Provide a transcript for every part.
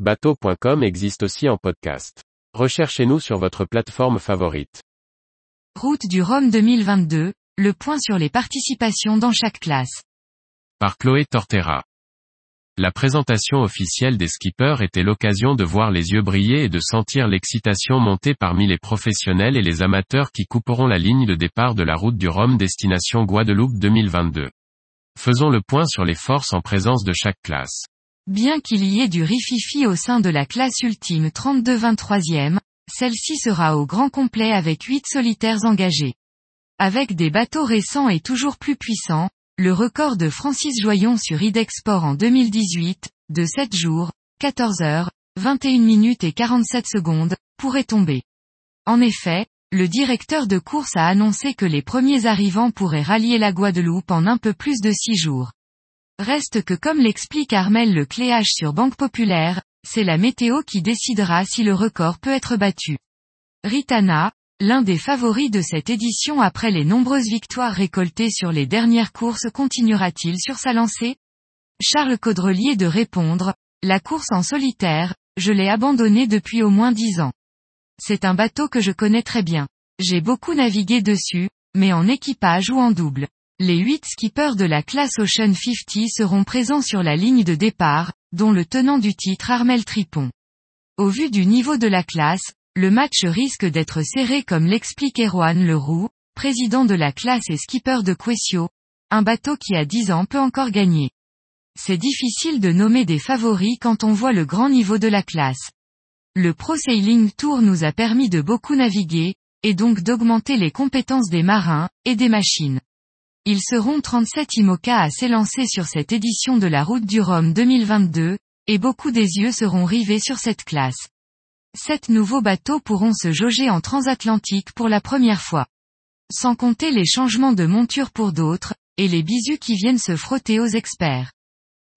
Bateau.com existe aussi en podcast. Recherchez-nous sur votre plateforme favorite. Route du Rhum 2022, le point sur les participations dans chaque classe. Par Chloé Tortera. La présentation officielle des skippers était l'occasion de voir les yeux briller et de sentir l'excitation monter parmi les professionnels et les amateurs qui couperont la ligne de départ de la route du Rhum destination Guadeloupe 2022. Faisons le point sur les forces en présence de chaque classe. Bien qu'il y ait du rififi au sein de la classe ultime 32-23e, celle-ci sera au grand complet avec 8 solitaires engagés. Avec des bateaux récents et toujours plus puissants, le record de Francis Joyon sur Idexport en 2018, de 7 jours, 14 heures, 21 minutes et 47 secondes, pourrait tomber. En effet, le directeur de course a annoncé que les premiers arrivants pourraient rallier la Guadeloupe en un peu plus de 6 jours. Reste que comme l'explique Armel le Cléage sur Banque Populaire, c'est la météo qui décidera si le record peut être battu. Ritana, l'un des favoris de cette édition après les nombreuses victoires récoltées sur les dernières courses continuera-t-il sur sa lancée? Charles Caudrelier de répondre, la course en solitaire, je l'ai abandonnée depuis au moins dix ans. C'est un bateau que je connais très bien. J'ai beaucoup navigué dessus, mais en équipage ou en double. Les huit skippers de la classe Ocean 50 seront présents sur la ligne de départ, dont le tenant du titre Armel Tripon. Au vu du niveau de la classe, le match risque d'être serré comme l'explique Erwan Leroux, président de la classe et skipper de Quessio, un bateau qui a 10 ans peut encore gagner. C'est difficile de nommer des favoris quand on voit le grand niveau de la classe. Le Pro Sailing Tour nous a permis de beaucoup naviguer, et donc d'augmenter les compétences des marins, et des machines. Ils seront 37 IMOCA à s'élancer sur cette édition de la Route du Rhum 2022, et beaucoup des yeux seront rivés sur cette classe. Sept nouveaux bateaux pourront se jauger en transatlantique pour la première fois. Sans compter les changements de monture pour d'autres, et les bisous qui viennent se frotter aux experts.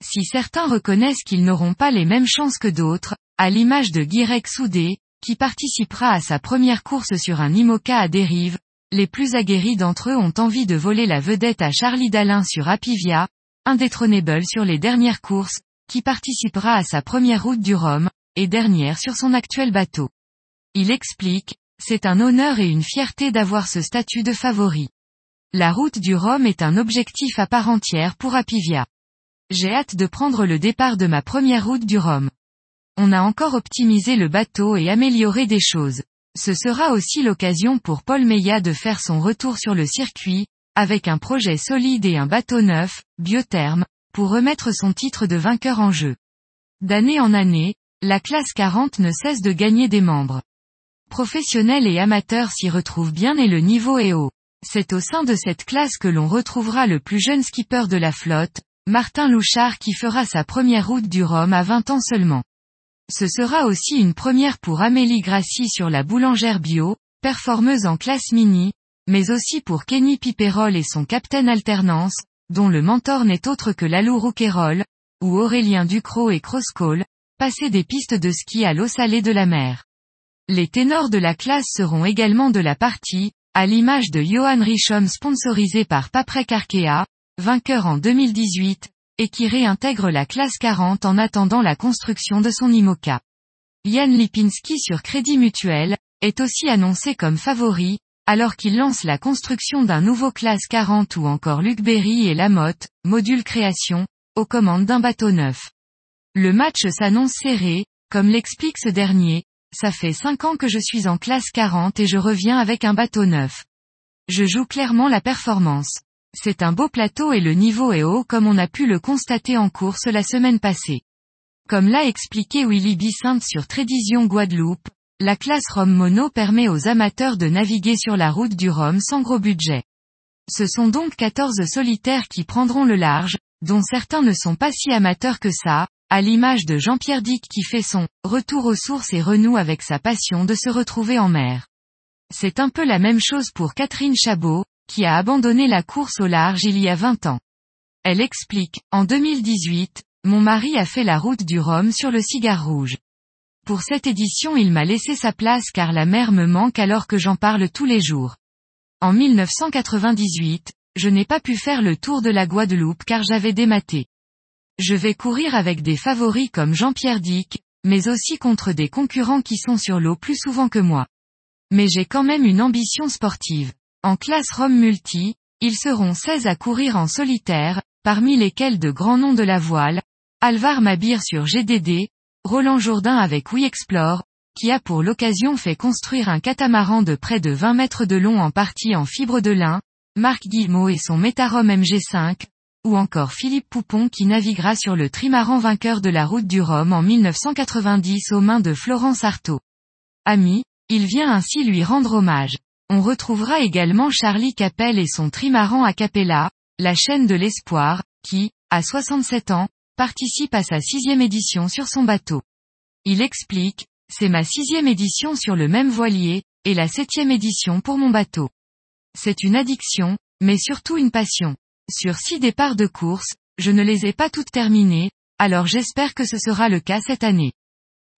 Si certains reconnaissent qu'ils n'auront pas les mêmes chances que d'autres, à l'image de Guirec Soudé, qui participera à sa première course sur un IMOCA à dérive, les plus aguerris d'entre eux ont envie de voler la vedette à Charlie Dalin sur Apivia, indétrônable sur les dernières courses, qui participera à sa première route du Rhum, et dernière sur son actuel bateau. Il explique, c'est un honneur et une fierté d'avoir ce statut de favori. La route du Rhum est un objectif à part entière pour Apivia. J'ai hâte de prendre le départ de ma première route du Rhum. On a encore optimisé le bateau et amélioré des choses. Ce sera aussi l'occasion pour Paul Meillat de faire son retour sur le circuit, avec un projet solide et un bateau neuf, biotherme, pour remettre son titre de vainqueur en jeu. D'année en année, la classe 40 ne cesse de gagner des membres. Professionnels et amateurs s'y retrouvent bien et le niveau est haut. C'est au sein de cette classe que l'on retrouvera le plus jeune skipper de la flotte, Martin Louchard qui fera sa première route du Rhum à 20 ans seulement. Ce sera aussi une première pour Amélie Grassi sur la boulangère bio, performeuse en classe mini, mais aussi pour Kenny Piperol et son capitaine alternance, dont le mentor n'est autre que Lalou Rouquayrol, ou Aurélien Ducrot et Crosscall, passer des pistes de ski à l'eau salée de la mer. Les ténors de la classe seront également de la partie, à l'image de Johan Richom sponsorisé par Paprec Arkea, vainqueur en 2018, et qui réintègre la classe 40 en attendant la construction de son IMOCA. Yann Lipinski sur Crédit Mutuel, est aussi annoncé comme favori, alors qu'il lance la construction d'un nouveau classe 40 ou encore Luc Berry et Lamotte, module création, aux commandes d'un bateau neuf. Le match s'annonce serré, comme l'explique ce dernier, ça fait 5 ans que je suis en classe 40 et je reviens avec un bateau neuf. Je joue clairement la performance. C'est un beau plateau et le niveau est haut comme on a pu le constater en course la semaine passée. Comme l'a expliqué Willy Bissint sur Trédision Guadeloupe, la classe Rome Mono permet aux amateurs de naviguer sur la route du Rhum sans gros budget. Ce sont donc 14 solitaires qui prendront le large, dont certains ne sont pas si amateurs que ça, à l'image de Jean-Pierre Dick qui fait son retour aux sources et renoue avec sa passion de se retrouver en mer. C'est un peu la même chose pour Catherine Chabot, qui a abandonné la course au large il y a 20 ans. Elle explique, en 2018, mon mari a fait la route du Rhum sur le cigare rouge. Pour cette édition il m'a laissé sa place car la mer me manque alors que j'en parle tous les jours. En 1998, je n'ai pas pu faire le tour de la Guadeloupe car j'avais dématé. Je vais courir avec des favoris comme Jean-Pierre Dick, mais aussi contre des concurrents qui sont sur l'eau plus souvent que moi. Mais j'ai quand même une ambition sportive. En classe Rome Multi, ils seront 16 à courir en solitaire, parmi lesquels de grands noms de la voile, Alvar Mabir sur GDD, Roland Jourdain avec We Explore, qui a pour l'occasion fait construire un catamaran de près de 20 mètres de long en partie en fibre de lin, Marc Guillemot et son Métarom MG5, ou encore Philippe Poupon qui naviguera sur le trimaran vainqueur de la route du Rhum en 1990 aux mains de Florence Artaud. Ami, il vient ainsi lui rendre hommage. On retrouvera également Charlie Capel et son trimaran a Capella, la chaîne de l'espoir, qui, à 67 ans, participe à sa sixième édition sur son bateau. Il explique, c'est ma sixième édition sur le même voilier, et la septième édition pour mon bateau. C'est une addiction, mais surtout une passion. Sur six départs de course, je ne les ai pas toutes terminées, alors j'espère que ce sera le cas cette année.